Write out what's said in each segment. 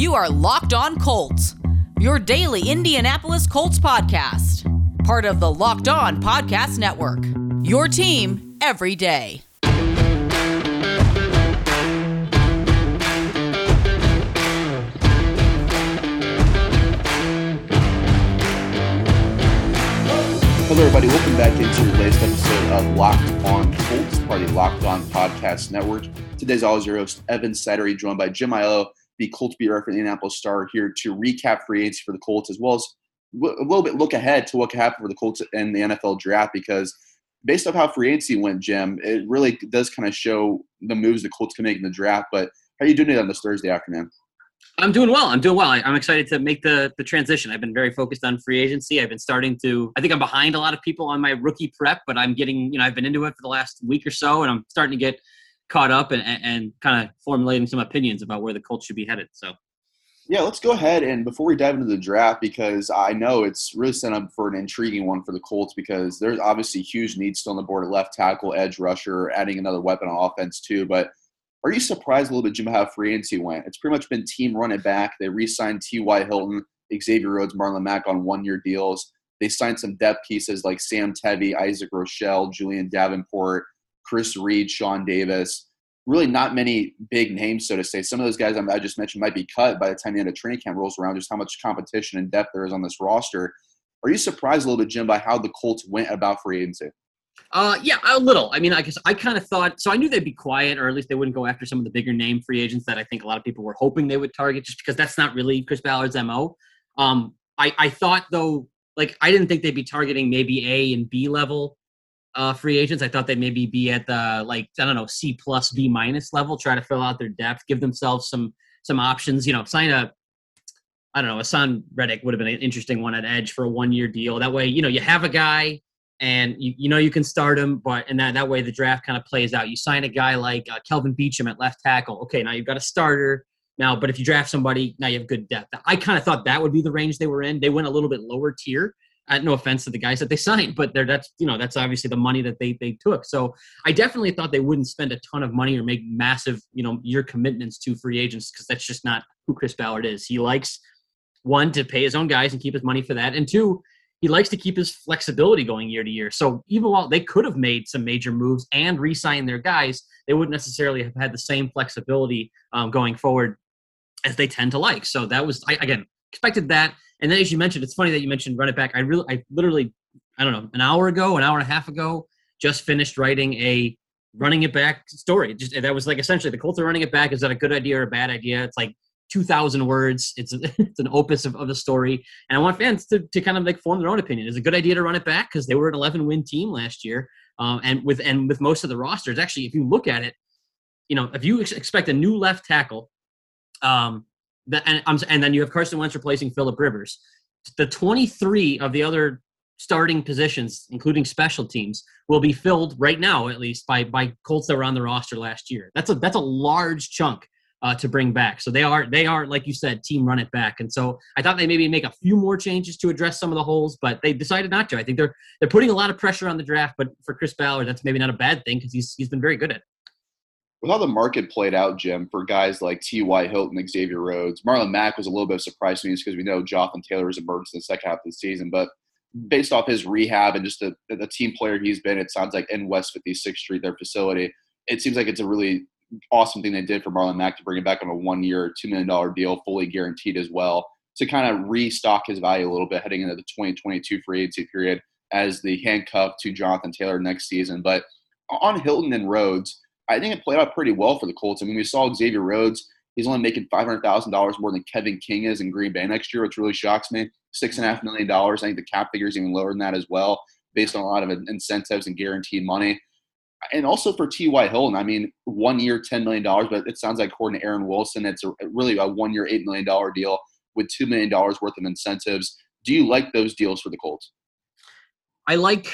You are Locked On Colts, your daily Indianapolis Colts podcast, part of the Locked On Podcast Network. Your team every day. Hello, everybody. Welcome back into the latest episode of Locked On Colts, part of the Locked On Podcast Network. Today's always your host, Evan Sattery, joined by Jim Ayello, the Colts beat writer for the Indianapolis Star, here to recap free agency for the Colts, as well as a little bit look ahead to what could happen for the Colts and the NFL draft. Because based off how free agency went, Jim, it really does kind of show the moves the Colts can make in the draft. But how are you doing it on this Thursday afternoon? I'm doing well. I'm doing well. I, am excited to make the the transition. I've been very focused on free agency. I've been starting to. I think I'm behind a lot of people on my rookie prep, but I'm getting. You know, I've been into it for the last week or so, and I'm starting to get caught up and, and, and kind of formulating some opinions about where the Colts should be headed. So. Yeah, let's go ahead and before we dive into the draft, because I know it's really set up for an intriguing one for the Colts because there's obviously huge needs still on the board at left tackle, edge rusher, adding another weapon on offense too. But are you surprised a little bit, Jim, how free agency went? It's pretty much been team run it back. They re-signed T.Y. Hilton, Xavier Rhodes, Marlon Mack on one-year deals. They signed some depth pieces like Sam Tevi, Isaac Rochell, Julian Davenport, Chris Reed, Sean Davis. Really, not many big names, so to say. Some of those guys I just mentioned might be cut by the time the end of training camp rolls around. Just how much competition and depth there is on this roster. Are you surprised a little bit, Jim, by how the Colts went about free agency? Uh, yeah, a little. I mean, I guess I kind of thought so. I knew they'd be quiet, or at least they wouldn't go after some of the bigger name free agents that I think a lot of people were hoping they would target, just because that's not really Chris Ballard's mo. Um, I I thought though, like I didn't think they'd be targeting maybe A and B level uh, free agents. I thought they'd maybe be at the like I don't know C plus B minus level, try to fill out their depth, give themselves some some options. You know, sign a I don't know, Haason Reddick would have been an interesting one at edge for a one year deal. That way, you know, you have a guy and you, you know you can start him, but and that, that way the draft kind of plays out. You sign a guy like uh, Kelvin Beachum at left tackle. Okay, now you've got a starter now, but if you draft somebody, now you have good depth. I kind of thought that would be the range they were in. They went a little bit lower tier. Uh, no offense to the guys that they signed, but they're, that's you know that's obviously the money that they they took. So I definitely thought they wouldn't spend a ton of money or make massive you know year commitments to free agents because that's just not who Chris Ballard is. He likes one to pay his own guys and keep his money for that, and two he likes to keep his flexibility going year to year. So even while they could have made some major moves and re-signed their guys, they wouldn't necessarily have had the same flexibility um, going forward as they tend to like. So that was I, again expected that. And then as you mentioned, it's funny that you mentioned run it back. I really, I literally, I don't know, an hour ago, an hour and a half ago, just finished writing a running it back story. Just that was like essentially the Colts are running it back. Is that a good idea or a bad idea? It's like 2,000 words. It's, it's an opus of, of the story. And I want fans to, to kind of like form their own opinion. Is it a good idea to run it back? Because they were an 11 win team last year. Um, and with and with most of the rosters, actually, if you look at it, you know, if you ex- expect a new left tackle, um, and, and then you have Carson Wentz replacing Philip Rivers, the 23 of the other starting positions, including special teams, will be filled right now, at least by by Colts that were on the roster last year. That's a that's a large chunk uh, to bring back. So they are they are like you said, team run it back. And so I thought they maybe make a few more changes to address some of the holes, but they decided not to. I think they're they're putting a lot of pressure on the draft, but for Chris Ballard, that's maybe not a bad thing because he's he's been very good at. it. With how the market played out, Jim, for guys like T.Y. Hilton, Xavier Rhodes, Marlon Mack was a little bit of a surprise to me just because we know Jonathan Taylor has emerged in the second half of the season. But based off his rehab and just the, the team player he's been, it sounds like in West 56th Street, their facility, it seems like it's a really awesome thing they did for Marlon Mack to bring him back on a one year, $2 million deal, fully guaranteed as well, to kind of restock his value a little bit heading into the 2022 free agency period as the handcuff to Jonathan Taylor next season. But on Hilton and Rhodes, I think it played out pretty well for the Colts. I mean, we saw Xavier Rhodes. He's only making five hundred thousand dollars more than Kevin King is in Green Bay next year, which really shocks me. Six and a half million dollars. I think the cap figure is even lower than that as well, based on a lot of incentives and guaranteed money and also for T.Y. Hilton, I mean, one year, $10 million, but it sounds like according to Aaron Wilson, it's a, really a one year, $8 million deal with $2 million worth of incentives. Do you like those deals for the Colts? I like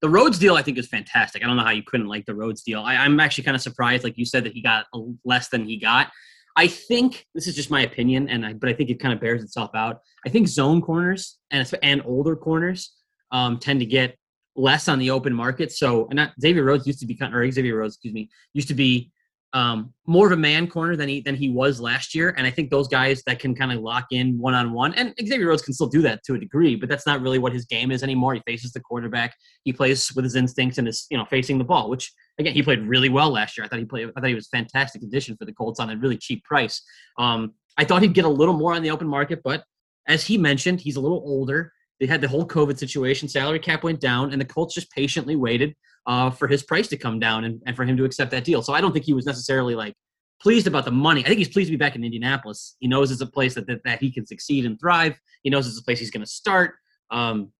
the Rhodes deal. I think is fantastic. I don't know how you couldn't like the Rhodes deal. I, am actually kind of surprised, like you said, that he got less than he got. I think this is just my opinion, and I, but I think it kind of bears itself out. I think zone corners and and older corners um, tend to get less on the open market. So, and not Xavier Rhodes used to be kind, or Xavier Rhodes, excuse me, used to be um, more of a man corner than he than he was last year. And I think those guys that can kind of lock in one on one, and Xavier Rhodes can still do that to a degree, but that's not really what his game is anymore. He faces the quarterback, he plays with his instincts and is you know facing the ball, which again he played really well last year. I thought he played. I thought he was fantastic addition for the Colts on a really cheap price. Um, I thought he'd get a little more on the open market, but as he mentioned, he's a little older. They had the whole COVID situation, salary cap went down, and the Colts just patiently waited uh, for his price to come down and, and for him to accept that deal. So I don't think he was necessarily like pleased about the money. I think he's pleased to be back in Indianapolis. He knows it's a place that, that, that he can succeed and thrive. He knows it's a place he's going to start. Um,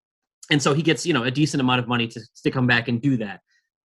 and so he gets, you know, a decent amount of money to, to come back and do that.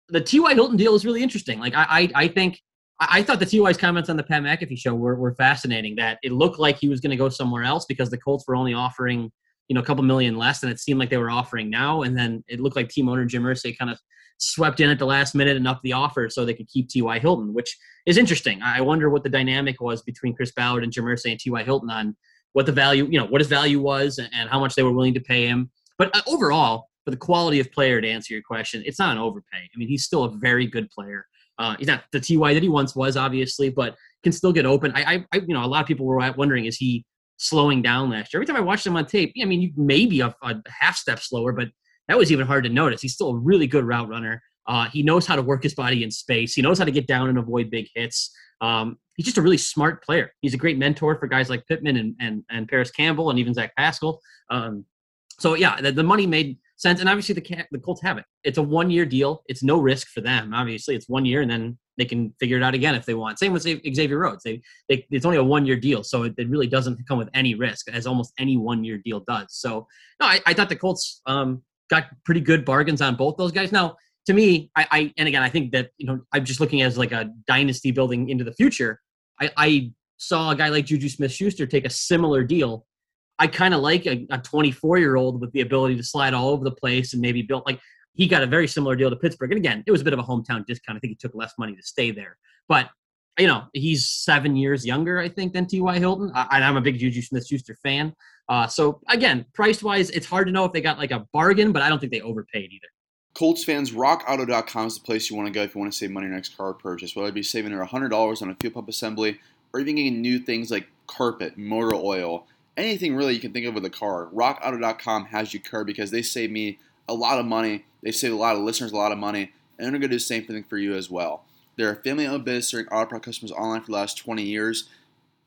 The T.Y. Hilton deal is really interesting. Like, I, I, I think, I, thought the T.Y.'s comments on the Pat McAfee show were, were fascinating that it looked like he was going to go somewhere else because the Colts were only offering, you know, a couple million less than it seemed like they were offering now. And then it looked like team owner Jim Irsay kind of swept in at the last minute and upped the offer so they could keep T.Y. Hilton, which is interesting. I wonder what the dynamic was between Chris Ballard and Jim and T.Y. Hilton on what the value, you know, what his value was and how much they were willing to pay him. But uh, overall, for the quality of player, to answer your question, it's not an overpay. I mean, he's still a very good player. Uh, he's not the Ty that he once was, obviously, but can still get open. I, I, I, you know, a lot of people were wondering is he slowing down last year? Every time I watched him on tape, I mean, you maybe a, a half step slower, but that was even hard to notice. He's still a really good route runner. Uh, he knows how to work his body in space. He knows how to get down and avoid big hits. Um, he's just a really smart player. He's a great mentor for guys like Pittman and and, and Parris Campbell and even Zach Pascal. Um, so yeah, the, the, money made sense, and obviously the the Colts have it. It's a one year deal. It's no risk for them. Obviously, it's one year, and then they can figure it out again if they want. Same with Xavier Rhodes. They, they it's only a one year deal, so it, it, really doesn't come with any risk, as almost any one year deal does. So no, I, I thought the Colts um, got pretty good bargains on both those guys. Now to me, I, I, and again, I think that you know, I'm just looking as like a dynasty building into the future. I, I saw a guy like Juju Smith-Schuster take a similar deal. I kind of like a 24 year old with the ability to slide all over the place and maybe build like he got a very similar deal to Pittsburgh. And again, it was a bit of a hometown discount. I think he took less money to stay there, but you know, he's seven years younger, I think, than T.Y. Hilton. I, am a big Juju Smith-Schuster fan. Uh, so again, price wise, it's hard to know if they got like a bargain, but I don't think they overpaid either. Colts fans, rockauto.com is the place you want to go if you want to save money on your next car purchase. Whether it be saving $100 on a fuel pump assembly or even getting new things like carpet, motor oil, anything really you can think of with a car, rockauto.com has you covered because they save me a lot of money. They save a lot of listeners a lot of money, and they're going to do the same thing for you as well. They're a family owned business serving auto part customers online for the last 20 years,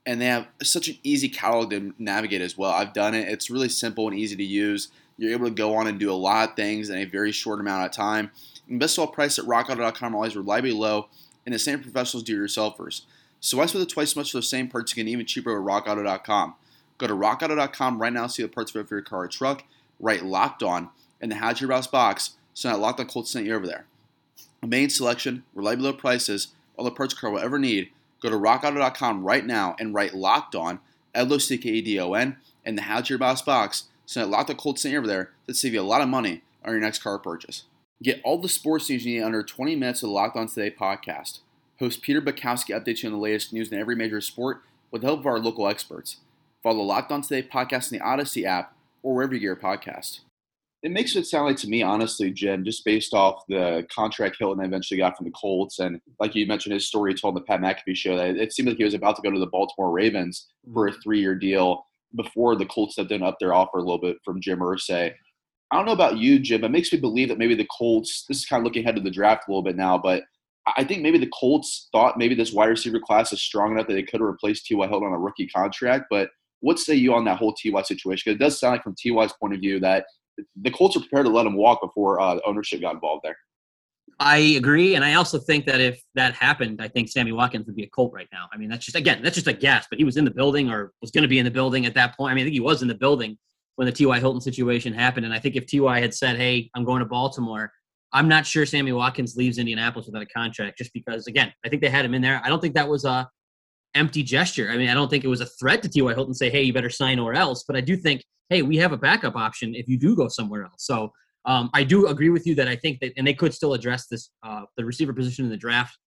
and they have such an easy catalog to navigate as well. I've done it, it's really simple and easy to use. You're able to go on and do a lot of things in a very short amount of time. And best of all, price at rockauto.com are always reliably low, and the same professionals do yourselfers. So why spend twice as much for the same parts again, even cheaper at rockauto.com? Go to rockauto.com right now see the parts for your car or truck. Write locked on in the How'd Browse box so that Locked On Colts sent you over there. Main selection, reliably low prices, all the parts your car will ever need. Go to rockauto.com right now and write locked on, L O C K E D O N, in the How'd Your Browse box so that Locked On Colts sent over there to save you a lot of money on your next car purchase. Get all the sports news you need under 20 minutes of the Locked On Today podcast. Host Peter Bukowski updates you on the latest news in every major sport with the help of our local experts. Follow the Locked On Today podcast in the Odyssey app or wherever you get your podcast. It makes it sound like to me, honestly, Jim, just based off the contract Hilton eventually got from the Colts, and like you mentioned, his story told on the Pat McAfee show that it seemed like he was about to go to the Baltimore Ravens for a mm-hmm. three-year deal before the Colts stepped in up their offer a little bit from Jim Irsay. I don't know about you, Jim. It makes me believe that maybe the Colts. This is kind of looking ahead to the draft a little bit now, but I think maybe the Colts thought maybe this wide receiver class is strong enough that they could have replaced T.Y. Hilton on a rookie contract. But what say you on that whole T.Y. situation? Because it does sound like, from T.Y.'s point of view, that the Colts are prepared to let him walk before uh, ownership got involved there. I agree, and I also think that if that happened, I think Sammy Watkins would be a Colt right now. I mean, that's just again, that's just a guess, but he was in the building or was going to be in the building at that point. I mean, I think he was in the building when the T.Y. Hilton situation happened, and I think if T.Y. had said, "Hey, I'm going to Baltimore," I'm not sure Sammy Watkins leaves Indianapolis without a contract, just because again, I think they had him in there. I don't think that was a empty gesture. I mean, I don't think it was a threat to T.Y. Hilton say, "Hey, you better sign or else," but I do think, "Hey, we have a backup option if you do go somewhere else." So um, I do agree with you that I think that, and they could still address this, uh, the receiver position in the draft.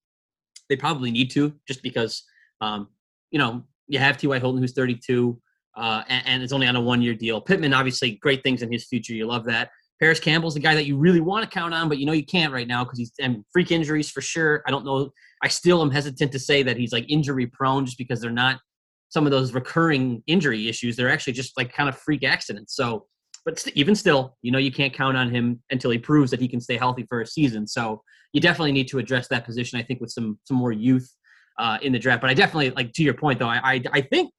They probably need to, just because, um, you know, you have T.Y. Hilton, who's 32, uh, and, and, it's only on a one-year deal. Pittman, obviously, great things in his future. You love that. Parris Campbell's the guy that you really want to count on, but you know you can't right now because he's and freak injuries for sure. I don't know. I still am hesitant to say that he's like injury prone just because they're not some of those recurring injury issues. They're actually just like kind of freak accidents. So, but st- even still, you know, you can't count on him until he proves that he can stay healthy for a season. So you definitely need to address that position. I think with some some more youth uh, in the draft. But I definitely like to your point though. I I, I think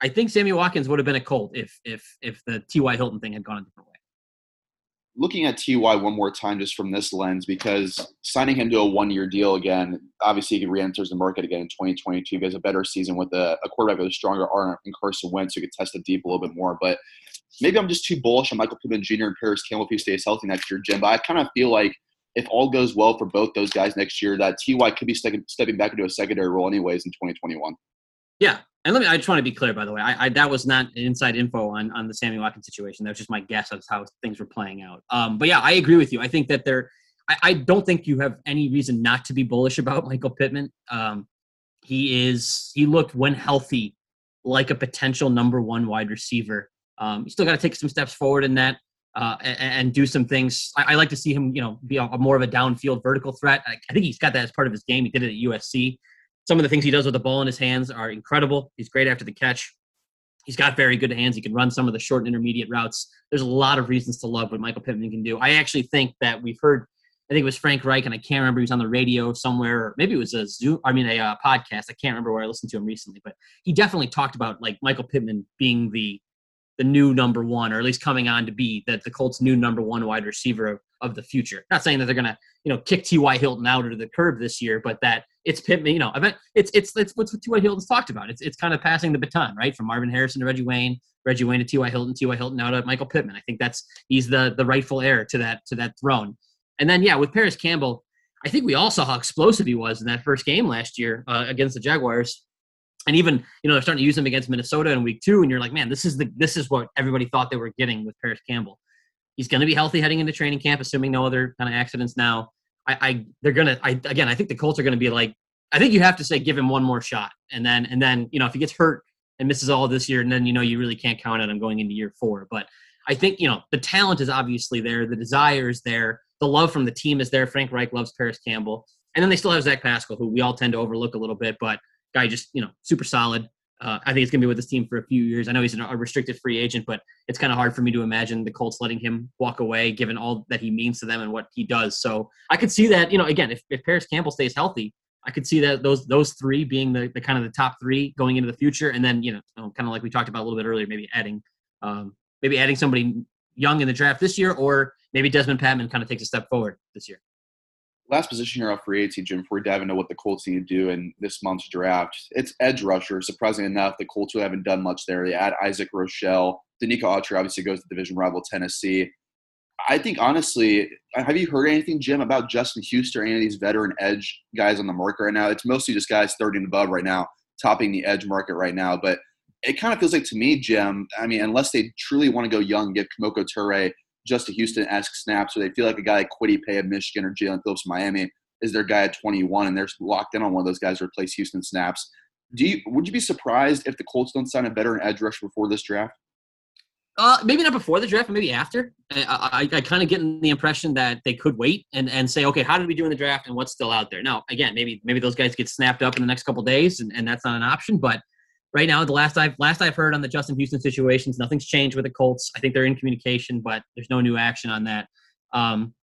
I think Sammy Watkins would have been a Colt if if if the T.Y. Hilton thing had gone a different way looking at Ty one more time just from this lens because signing him to a one year deal again, obviously he re-enters the market again in 2022. He has a better season with a, a quarterback with a stronger arm and Carson Wentz who could test the deep a little bit more. But maybe I'm just too bullish on Michael Pittman Jr. and Parris Campbell if he stays healthy next year, Jim. But I kind of feel like if all goes well for both those guys next year, that Ty could be stepping back into a secondary role anyways in 2021. Yeah, and let me. I just want to be clear, by the way. I, I, that was not inside info on on the Sammy Watkins situation. That was just my guess of how things were playing out. Um, but yeah, I agree with you. I think that there. I, I, don't think you have any reason not to be bullish about Michael Pittman. Um, he is. He looked when healthy like a potential number one wide receiver. Um, you still got to take some steps forward in that. Uh, and, and, do some things. I, I, like to see him, you know, be a, a more of a downfield vertical threat. I, I, think he's got that as part of his game. He did it at USC some of the things he does with the ball in his hands are incredible. He's great after the catch. He's got very good hands. He can run some of the short and intermediate routes. There's a lot of reasons to love what Michael Pittman can do. I actually think that we've heard, I think it was Frank Reich, and I can't remember, he was on the radio somewhere, maybe it was a Zoom, I mean, a uh, podcast. I can't remember where I listened to him recently, but he definitely talked about like Michael Pittman being the the new number one, or at least coming on to be that the Colts' new number one wide receiver of, the future. Not saying that they're gonna, you know, kick T.Y. Hilton out of the curb this year, but that it's Pittman, you know, event it's it's it's what T.Y. Hilton's talked about. It's it's kind of passing the baton, right? From Marvin Harrison to Reggie Wayne, Reggie Wayne to T.Y. Hilton, T.Y. Hilton now to Michael Pittman. I think that's he's the the rightful heir to that to that throne. And then yeah, with Parris Campbell, I think we all saw how explosive he was in that first game last year uh, against the Jaguars and even you know they're starting to use him against Minnesota in week two, and you're like, man, this is the this is what everybody thought they were getting with Parris Campbell. He's going to be healthy heading into training camp, assuming no other kind of accidents. Now, I, I they're gonna, I again, I think the Colts are going to be like, I think you have to say give him one more shot, and then and then you know if he gets hurt and misses all this year, and then you know you really can't count on him going into year four. But I think you know the talent is obviously there, the desire is there, the love from the team is there. Frank Reich loves Parris Campbell, and then they still have Zach Pascal, who we all tend to overlook a little bit, but guy just you know super solid. Uh, I think he's going to be with this team for a few years. I know he's a restricted free agent, but it's kind of hard for me to imagine the Colts letting him walk away, given all that he means to them and what he does. So I could see that, you know, again, if, if Parris Campbell stays healthy, I could see that those those three being the, the kind of the top three going into the future, and then you know, kind of like we talked about a little bit earlier, maybe adding, um, maybe adding somebody young in the draft this year, or maybe Dezmon Patmon kind of takes a step forward this year last position here off free agency, Jim, before we dive into what the Colts need to do in this month's draft, it's edge rusher. Surprisingly enough, the Colts really haven't done much there. They add Isaac Rochell. Denico Autry obviously goes to division rival Tennessee. I think honestly, have you heard anything, Jim, about Justin Houston or any of these veteran edge guys on the market right now? It's mostly just guys 30 and above right now, topping the edge market right now. But it kind of feels like to me, Jim, I mean, unless they truly want to go young, give Kemoko Turay Justin Houston esque snaps, or they feel like a guy like Kwity Paye of Michigan or Jaelan Phillips of Miami is their guy at 21, and they're locked in on one of those guys to replace Houston snaps. Do you would you be surprised if the Colts don't sign a veteran edge rusher before this draft? Uh, maybe not before the draft, but maybe after. I, I, I kind of get the impression that they could wait and, and say, okay, how did we do in the draft and what's still out there? Now, again, maybe maybe those guys get snapped up in the next couple days, and, and that's not an option. But right now, the last I've last I've heard on the Justin Houston situations, nothing's changed with the Colts. I think they're in communication, but there's no new action on that. Um,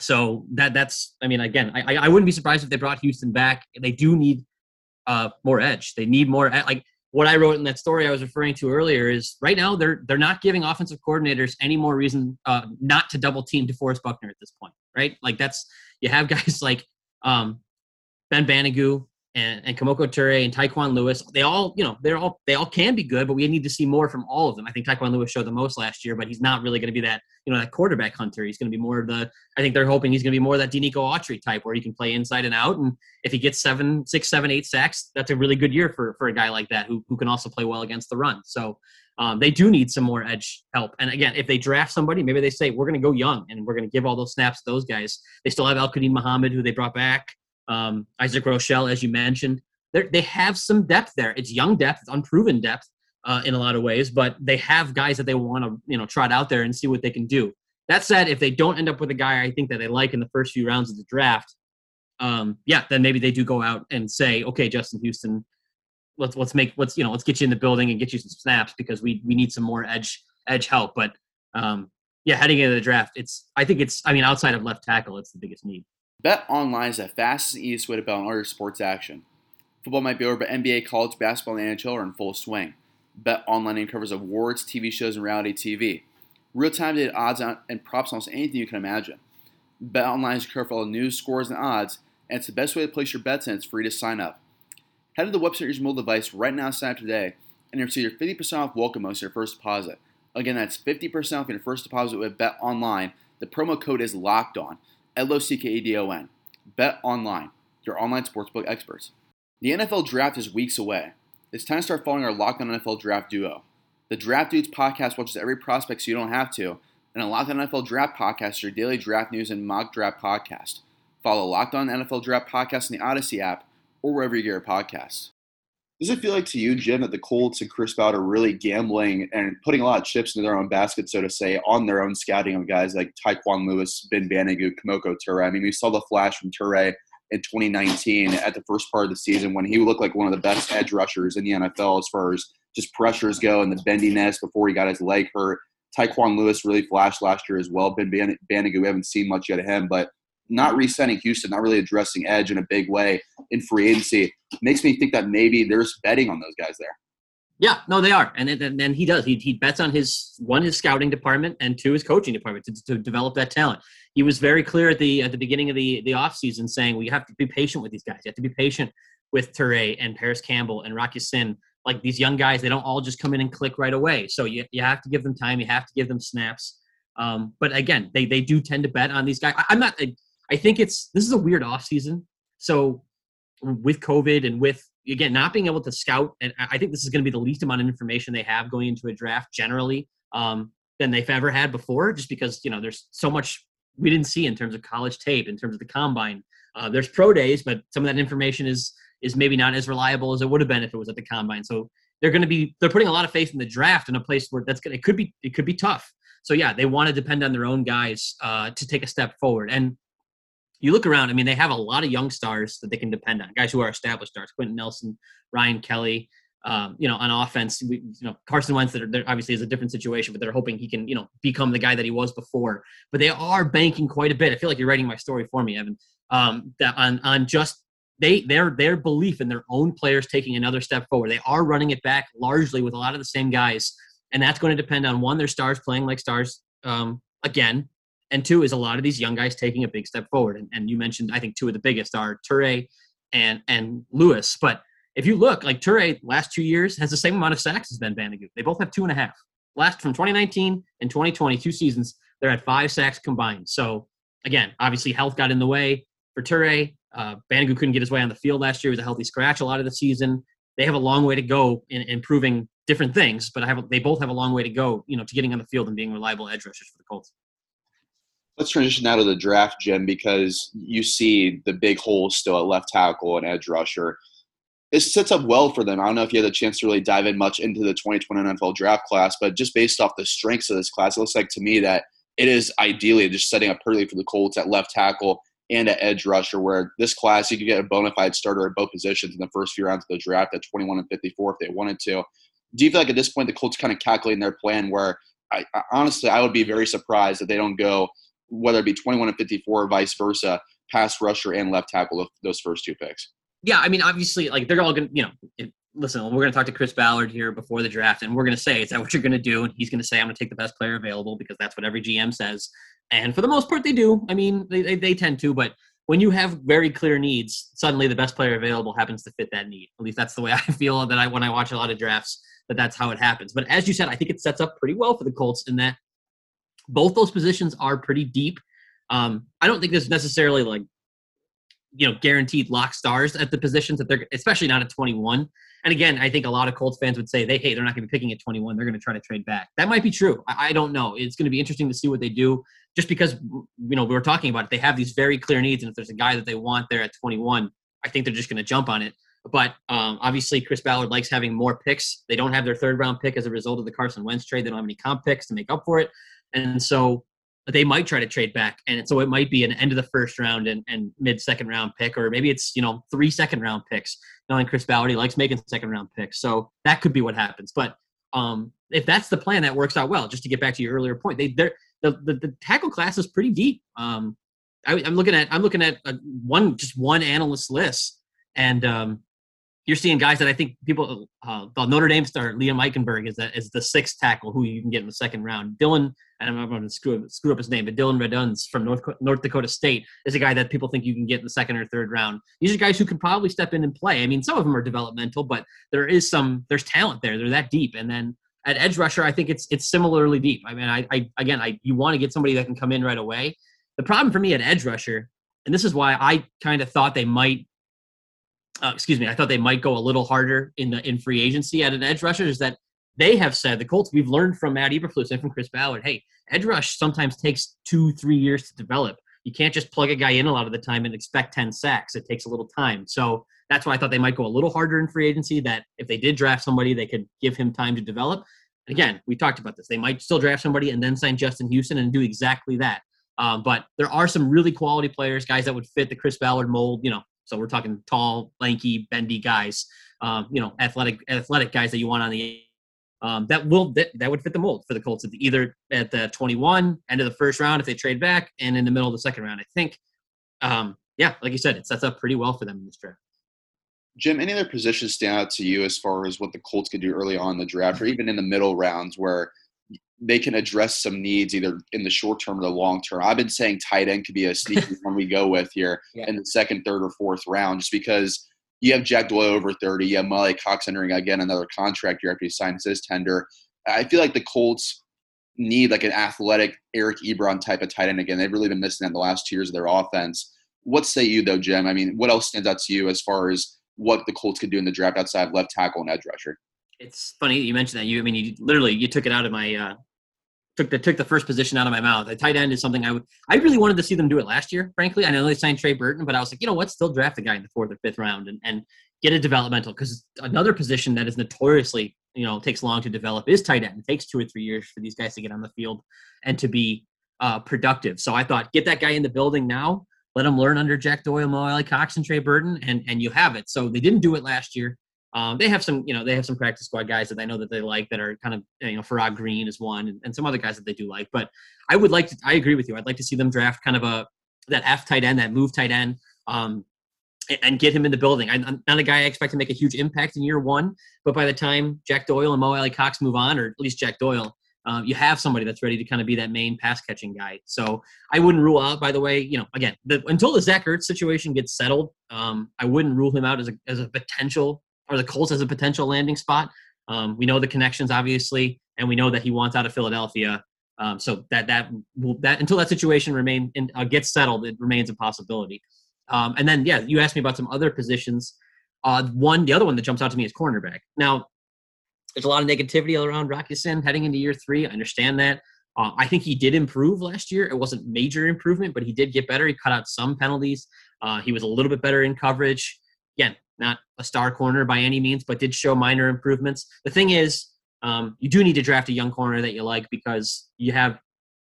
so that that's I mean, again, I I wouldn't be surprised if they brought Houston back. They do need uh, more edge. They need more like what I wrote in that story I was referring to earlier is right now they're they're not giving offensive coordinators any more reason uh, not to double team DeForest Buckner at this point, right? Like that's you have guys like um, Ben Banogu, and, and Kemoko Turay and Tyquan Lewis, they all, you know, they're all they all can be good, but we need to see more from all of them. I think Tyquan Lewis showed the most last year, but he's not really going to be that, you know, that quarterback hunter. He's going to be more of the. I think they're hoping he's going to be more of that Denico Autry type, where he can play inside and out, and if he gets seven, six, seven, eight sacks, that's a really good year for for a guy like that who who can also play well against the run. So. Um, they do need some more edge help. And again, if they draft somebody, maybe they say we're going to go young and we're going to give all those snaps to those guys. They still have Al-Quadin Muhammad, who they brought back um, Isaac Rochell, as you mentioned. They're, they have some depth there. It's young depth, it's unproven depth uh, in a lot of ways, but they have guys that they want to you know trot out there and see what they can do. That said, if they don't end up with a guy I think that they like in the first few rounds of the draft, um, yeah, then maybe they do go out and say, okay, Justin Houston, let's let's make let's you know let's get you in the building and get you some snaps because we we need some more edge edge help. But um, yeah, heading into the draft, it's I think it's I mean outside of left tackle, it's the biggest need. Bet online is the fastest and easiest way to bet on all your sports action. Football might be over, but NBA, college basketball, and NHL are in full swing. Bet online covers awards, TV shows, and reality TV. Real time data odds and props on almost anything you can imagine. Bet online is your for all the news, scores, and odds, and it's the best way to place your bets, and it's free to sign up. Head to the website on your mobile device right now, sign up today, and you'll receive your 50% off welcome bonus your first deposit. Again, that's 50% off your first deposit with Bet Online. The promo code is locked on. L O C K E D O N. Bet Online, your online sportsbook experts. The NFL draft is weeks away. It's time to start following our Locked On NFL Draft duo. The Draft Dudes podcast watches every prospect so you don't have to, and a Locked On NFL Draft podcast is your daily draft news and mock draft podcast. Follow Locked On NFL Draft podcast in the Odyssey app or wherever you get your podcasts. Does it feel like to you, Jim, that the Colts and Chris Ballard are really gambling and putting a lot of chips into their own basket, so to say, on their own scouting of guys like Tyquan Lewis, Ben Banogu, Kemoko Turay? I mean, we saw the flash from Turay in 2019 at the first part of the season when he looked like one of the best edge rushers in the NFL as far as just pressures go and the bendiness before he got his leg hurt. Tyquan Lewis really flashed last year as well. Ben Banogu, we haven't seen much yet of him, but not re-signing Houston, not really addressing edge in a big way in free agency makes me think that maybe there's betting on those guys there. Yeah, no, they are, and and, he does. He, he bets on his one his scouting department and two his coaching department to, to develop that talent. He was very clear at the at the beginning of the the off season saying we have to be patient with these guys. You have to be patient with Turay and Parris Campbell and Rock Ya-Sin. Like these young guys, they don't all just come in and click right away. So you you have to give them time. You have to give them snaps. Um, but again, they they do tend to bet on these guys. I, I'm not. I think it's this is a weird off season. So with COVID and with again not being able to scout and i think this is going to be the least amount of information they have going into a draft generally um, than they've ever had before just because you know there's so much we didn't see in terms of college tape in terms of the combine. Uh, there's pro days but some of that information is is maybe not as reliable as it would have been if it was at the combine. So they're going to be they're putting a lot of faith in the draft in a place where that's going it could be it could be tough. So yeah they want to depend on their own guys uh, to take a step forward. And you look around, I mean, they have a lot of young stars that they can depend on, guys who are established stars, Quenton Nelson, Ryan Kelly. Um, you know, on offense, we, you know, Carson Wentz, that obviously is a different situation, but they're hoping he can, you know, become the guy that he was before. But they are banking quite a bit. I feel like you're writing my story for me, Evan. Um, that on on just they their their belief in their own players taking another step forward. They are running it back largely with a lot of the same guys, and that's going to depend on one, their stars playing like stars um, again, and two is a lot of these young guys taking a big step forward. And, and you mentioned, I think two of the biggest are Turay and and Lewis. But if you look, like Turay last two years has the same amount of sacks as Ben Banogu. They both have two and a half. Last from 2019 and 2020, two seasons, they're at five sacks combined. So again, obviously health got in the way for Turay. Uh, Banogu couldn't get his way on the field last year. Was a healthy scratch a lot of the season. They have a long way to go in improving different things, but I have they both have a long way to go, you know, to getting on the field and being reliable edge rushers for the Colts. Let's transition now to the draft, Jim, because you see the big holes still at left tackle and edge rusher. It sets up well for them. I don't know if you had a chance to really dive in much into the 2020 NFL draft class, but just based off the strengths of this class, it looks like to me that it is ideally just setting up perfectly for the Colts at left tackle and at edge rusher, where this class you could get a bona fide starter at both positions in the first few rounds of the draft at 21 and 54 if they wanted to. Do you feel like at this point the Colts kind of calculating their plan where I, honestly I would be very surprised if they don't go whether it be 21 and 54 or vice versa, pass rusher and left tackle those first two picks. Yeah, I mean, obviously, like they're all going to, you know, it, listen, we're going to talk to Chris Ballard here before the draft, and we're going to say, is that what you're going to do? And he's going to say, I'm going to take the best player available because that's what every GM says. And for the most part, they do. I mean, they, they, they tend to, but when you have very clear needs, suddenly the best player available happens to fit that need. At least that's the way I feel that I when I watch a lot of drafts that that's how it happens. But as you said, I think it sets up pretty well for the Colts in that both those positions are pretty deep. Um, I don't think there's necessarily like you know guaranteed lock stars at the positions that they're especially not at 21 and again i think a lot of colts fans would say they hey they're not going to be picking at 21 they're going to try to trade back. That might be true. I, I, don't know. It's going to be interesting to see what they do just because you know we were talking about it. They have these very clear needs and if there's a guy that they want there at 21 i think they're just going to jump on it. But um, obviously chris ballard likes having more picks. They don't have their third round pick as a result of the carson wentz trade. They don't have any comp picks to make up for it and so they might try to trade back, and so it might be an end of the first round and, and mid second round pick, or maybe it's you know three second round picks. Knowing Chris Ballard, likes making second round picks, so that could be what happens. But um, if that's the plan, that works out well. Just to get back to your earlier point, they the, the the tackle class is pretty deep. Um, I, am looking at I'm looking at a, one just one analyst list, and um, you're seeing guys that I think people, uh, the Notre Dame star Liam Eichenberg is, the is the sixth tackle who you can get in the second round. Dillon, and I'm going to screw, screw up his name, but Dillon Radunz from North, North Dakota State is a guy that people think you can get in the second or third round. These are guys who can probably step in and play. I mean, some of them are developmental, but there is some, there's talent there. They're that deep. And then at edge rusher, I think it's it's similarly deep. I mean, I, I again, I you want to get somebody that can come in right away. The problem for me at edge rusher, and this is why I kind of thought they might uh, excuse me, I thought they might go a little harder in the in free agency at an edge rusher. Is that they have said the Colts? We've learned from Matt Eberflus and from Chris Ballard. Hey, edge rush sometimes takes two, three years to develop. You can't just plug a guy in a lot of the time and expect ten sacks. It takes a little time. So that's why I thought they might go a little harder in free agency. That if they did draft somebody, they could give him time to develop. And again, we talked about this. They might still draft somebody and then sign Justin Houston and do exactly that. Um, but there are some really quality players, guys that would fit the Chris Ballard mold. You know, so we're talking tall, lanky, bendy guys, um, you know, athletic, athletic guys that you want on the um, that will that, that would fit the mold for the Colts either at the 21 end of the first round if they trade back and in the middle of the second round. I think, um, yeah, like you said, it sets up pretty well for them in this draft. Jim, any other positions stand out to you as far as what the Colts could do early on in the draft, or even in the middle rounds where they can address some needs either in the short term or the long term. I've been saying tight end could be a sneaky one we go with here yeah. in the second, third, or fourth round, just because you have Jack Doyle over 30, you have Mo Alie-Cox entering again another contract year after he signs his tender. I feel like the Colts need like an athletic Eric Ebron type of tight end again. They've really been missing that in the last two years of their offense. What say you though, Jim? I mean, what else stands out to you as far as what the Colts could do in the draft outside left tackle and edge rusher? It's funny you mentioned that. You, I mean, you literally you took it out of my uh, took the took the first position out of my mouth. A tight end is something I would I really wanted to see them do it last year. Frankly, I know they signed Trey Burton, but I was like, you know what, still draft a guy in the fourth or fifth round and and get a developmental because another position that is notoriously you know takes long to develop is tight end. It takes two or three years for these guys to get on the field and to be uh, productive. So I thought, get that guy in the building now. Let him learn under Jack Doyle, Mo Alie-Cox, and Trey Burton, and and you have it. So they didn't do it last year. Um, they have some, you know, they have some practice squad guys that I know that they like that are kind of, you know, Farrod Green is one, and, and, some other guys that they do like. But I would like to, I agree with you. I'd like to see them draft kind of a that F tight end, that move tight end, um, and, get him in the building. I, am not a guy I expect to make a huge impact in year one, but by the time Jack Doyle and Mo Alie-Cox move on, or at least Jack Doyle, um, you have somebody that's ready to kind of be that main pass catching guy. So I wouldn't rule out, by the way, you know, again, the, until the Zach Ertz situation gets settled, um, I wouldn't rule him out as a, as a potential or the Colts as a potential landing spot. Um, we know the connections, obviously, and we know that he wants out of Philadelphia. Um, so that that will, that until that situation remain in, uh, gets settled, it remains a possibility. Um, and then, yeah, you asked me about some other positions. Uh, one, the other one that jumps out to me is cornerback. Now, there's a lot of negativity around Rock Ya-Sin heading into year three. I understand that. Uh, I think he did improve last year. It wasn't major improvement, but he did get better. He cut out some penalties. Uh, he was a little bit better in coverage. Again, not a star corner by any means, but did show minor improvements. The thing is, um, you do need to draft a young corner that you like because you have,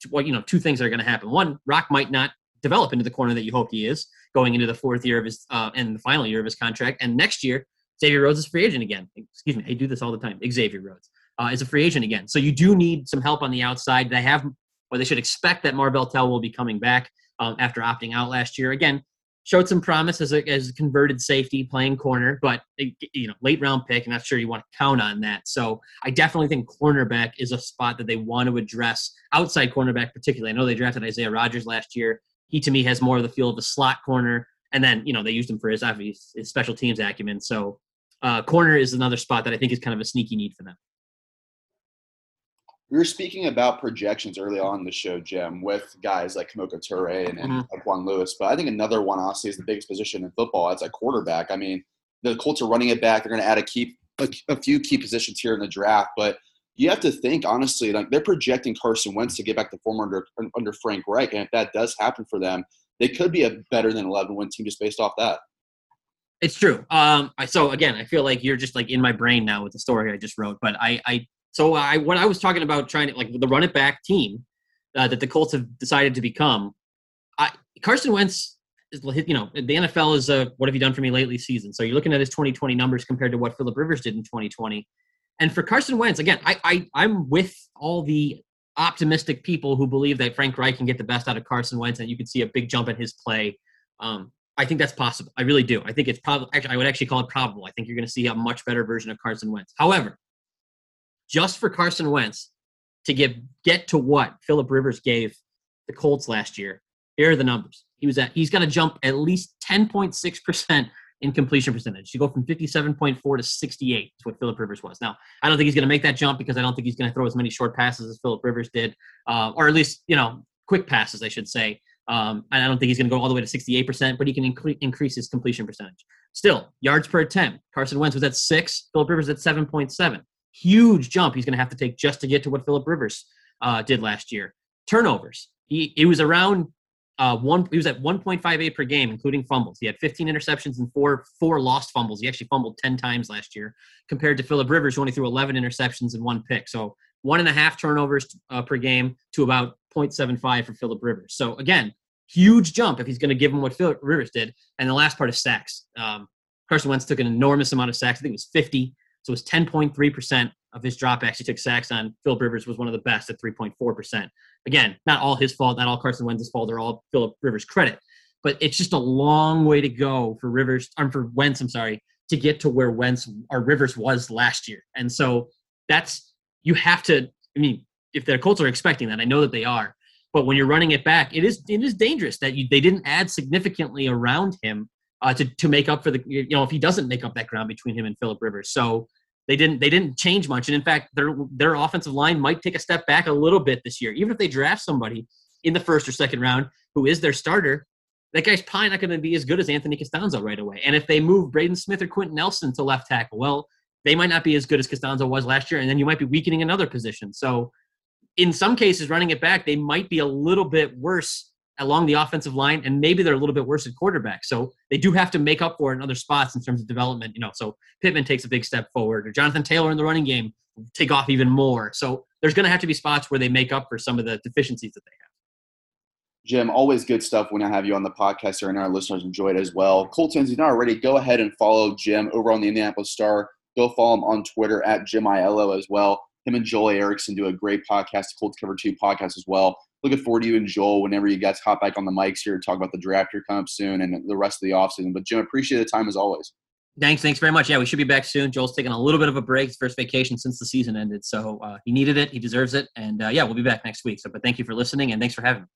well, you know, two things that are going to happen. One, Rock might not develop into the corner that you hope he is going into the fourth year of his uh, and the final year of his contract, and next year Xavier Rhodes is free agent again. Excuse me, I do this all the time. Xavier Rhodes uh, is a free agent again, so you do need some help on the outside. They have, or they should expect that Marvell Tell will be coming back um, after opting out last year. Again, showed some promise as a, as a converted safety playing corner, but you know, late round pick. I'm not sure you want to count on that. So I definitely think cornerback is a spot that they want to address. Outside cornerback, particularly. I know they drafted Isaiah Rodgers last year. He to me has more of the feel of a slot corner, and then you know they used him for his obvious his special teams acumen. So uh, corner is another spot that I think is kind of a sneaky need for them. We were speaking about projections early on in the show, Jim, with guys like Kemoko Turay and, and mm-hmm. Juan Lewis. But I think another one, honestly, is the biggest position in football. It's like quarterback. I mean, the Colts are running it back. They're going to add a key, a, a, few key positions here in the draft. But you have to think honestly, like they're projecting Carson Wentz to get back to form under under Frank Reich, and if that does happen for them, they could be a better than 11 win team just based off that. It's true. Um, I, so again, I feel like you're just like in my brain now with the story I just wrote. But I, I so I what I was talking about trying to like the run it back team uh, that the Colts have decided to become. I, Carson Wentz is, you know, the NFL is a what have you done for me lately season. So you're looking at his 2020 numbers compared to what Philip Rivers did in 2020. And for Carson Wentz, again, I, I I'm with all the optimistic people who believe that Frank Reich can get the best out of Carson Wentz and you can see a big jump in his play. Um, I think that's possible. I really do. I think it's probably actually I would actually call it probable. I think you're going to see a much better version of Carson Wentz. However, just for Carson Wentz to give get to what Philip Rivers gave the Colts last year, here are the numbers. He was at he's got to jump at least 10.6 percent in completion percentage. To go from 57.4 to 68 is what Philip Rivers was. Now, I don't think he's going to make that jump because I don't think he's going to throw as many short passes as Philip Rivers did, uh, or at least you know quick passes, I should say. Um, and I don't think he's going to go all the way to 68%, but he can incre- increase his completion percentage. Still, yards per attempt. Carson Wentz was at six. Philip Rivers at 7.7. Huge jump he's going to have to take just to get to what Philip Rivers uh, did last year. Turnovers. He, he was around uh, one. He was at 1.58 per game, including fumbles. He had 15 interceptions and four four lost fumbles. He actually fumbled 10 times last year, compared to Philip Rivers, who only threw 11 interceptions and one pick. So one and a half turnovers uh, per game to about 0.75 for Philip Rivers. So again, huge jump if he's going to give him what Philip Rivers did. And the last part is sacks. Um, Carson Wentz took an enormous amount of sacks. I think it was 50. So it was 10.3% of his dropbacks he took sacks on. Philip Rivers was one of the best at 3.4%. Again, not all his fault, not all Carson Wentz's fault. They're all Philip Rivers' credit. But it's just a long way to go for Rivers, or for Wentz, I'm sorry, to get to where Wentz or Rivers was last year. And so that's, you have to, I mean, if the Colts are expecting that, I know that they are. But when you're running it back, it is it is dangerous that you, they didn't add significantly around him uh, to to make up for the you know if he doesn't make up that ground between him and Philip Rivers. So they didn't they didn't change much, and in fact, their their offensive line might take a step back a little bit this year, even if they draft somebody in the first or second round who is their starter. That guy's probably not going to be as good as Anthony Castonzo right away. And if they move Braden Smith or Quenton Nelson to left tackle, well, they might not be as good as Castonzo was last year, and then you might be weakening another position. So in some cases, running it back, they might be a little bit worse along the offensive line, and maybe they're a little bit worse at quarterback. So they do have to make up for it in other spots in terms of development. You know, so Pittman takes a big step forward, or Jonathan Taylor in the running game take off even more. So there's going to have to be spots where they make up for some of the deficiencies that they have. Jim, always good stuff when I have you on the podcast here, and our listeners enjoy it as well. Colts fans, if you're not already, go ahead and follow Jim over on the Indianapolis Star. Go follow him on Twitter at Jim Ayello as well him and Joel Erickson do a great podcast, Colts Cover 2 podcast as well. Looking forward to you and Joel whenever you guys hop back on the mics here to talk about the draft here coming up soon and the rest of the offseason. But Jim, appreciate the time as always. Thanks, thanks very much. Yeah, we should be back soon. Joel's taking a little bit of a break, his first vacation since the season ended, so uh, he needed it, he deserves it, and uh, yeah, we'll be back next week. So, but thank you for listening, and thanks for having me.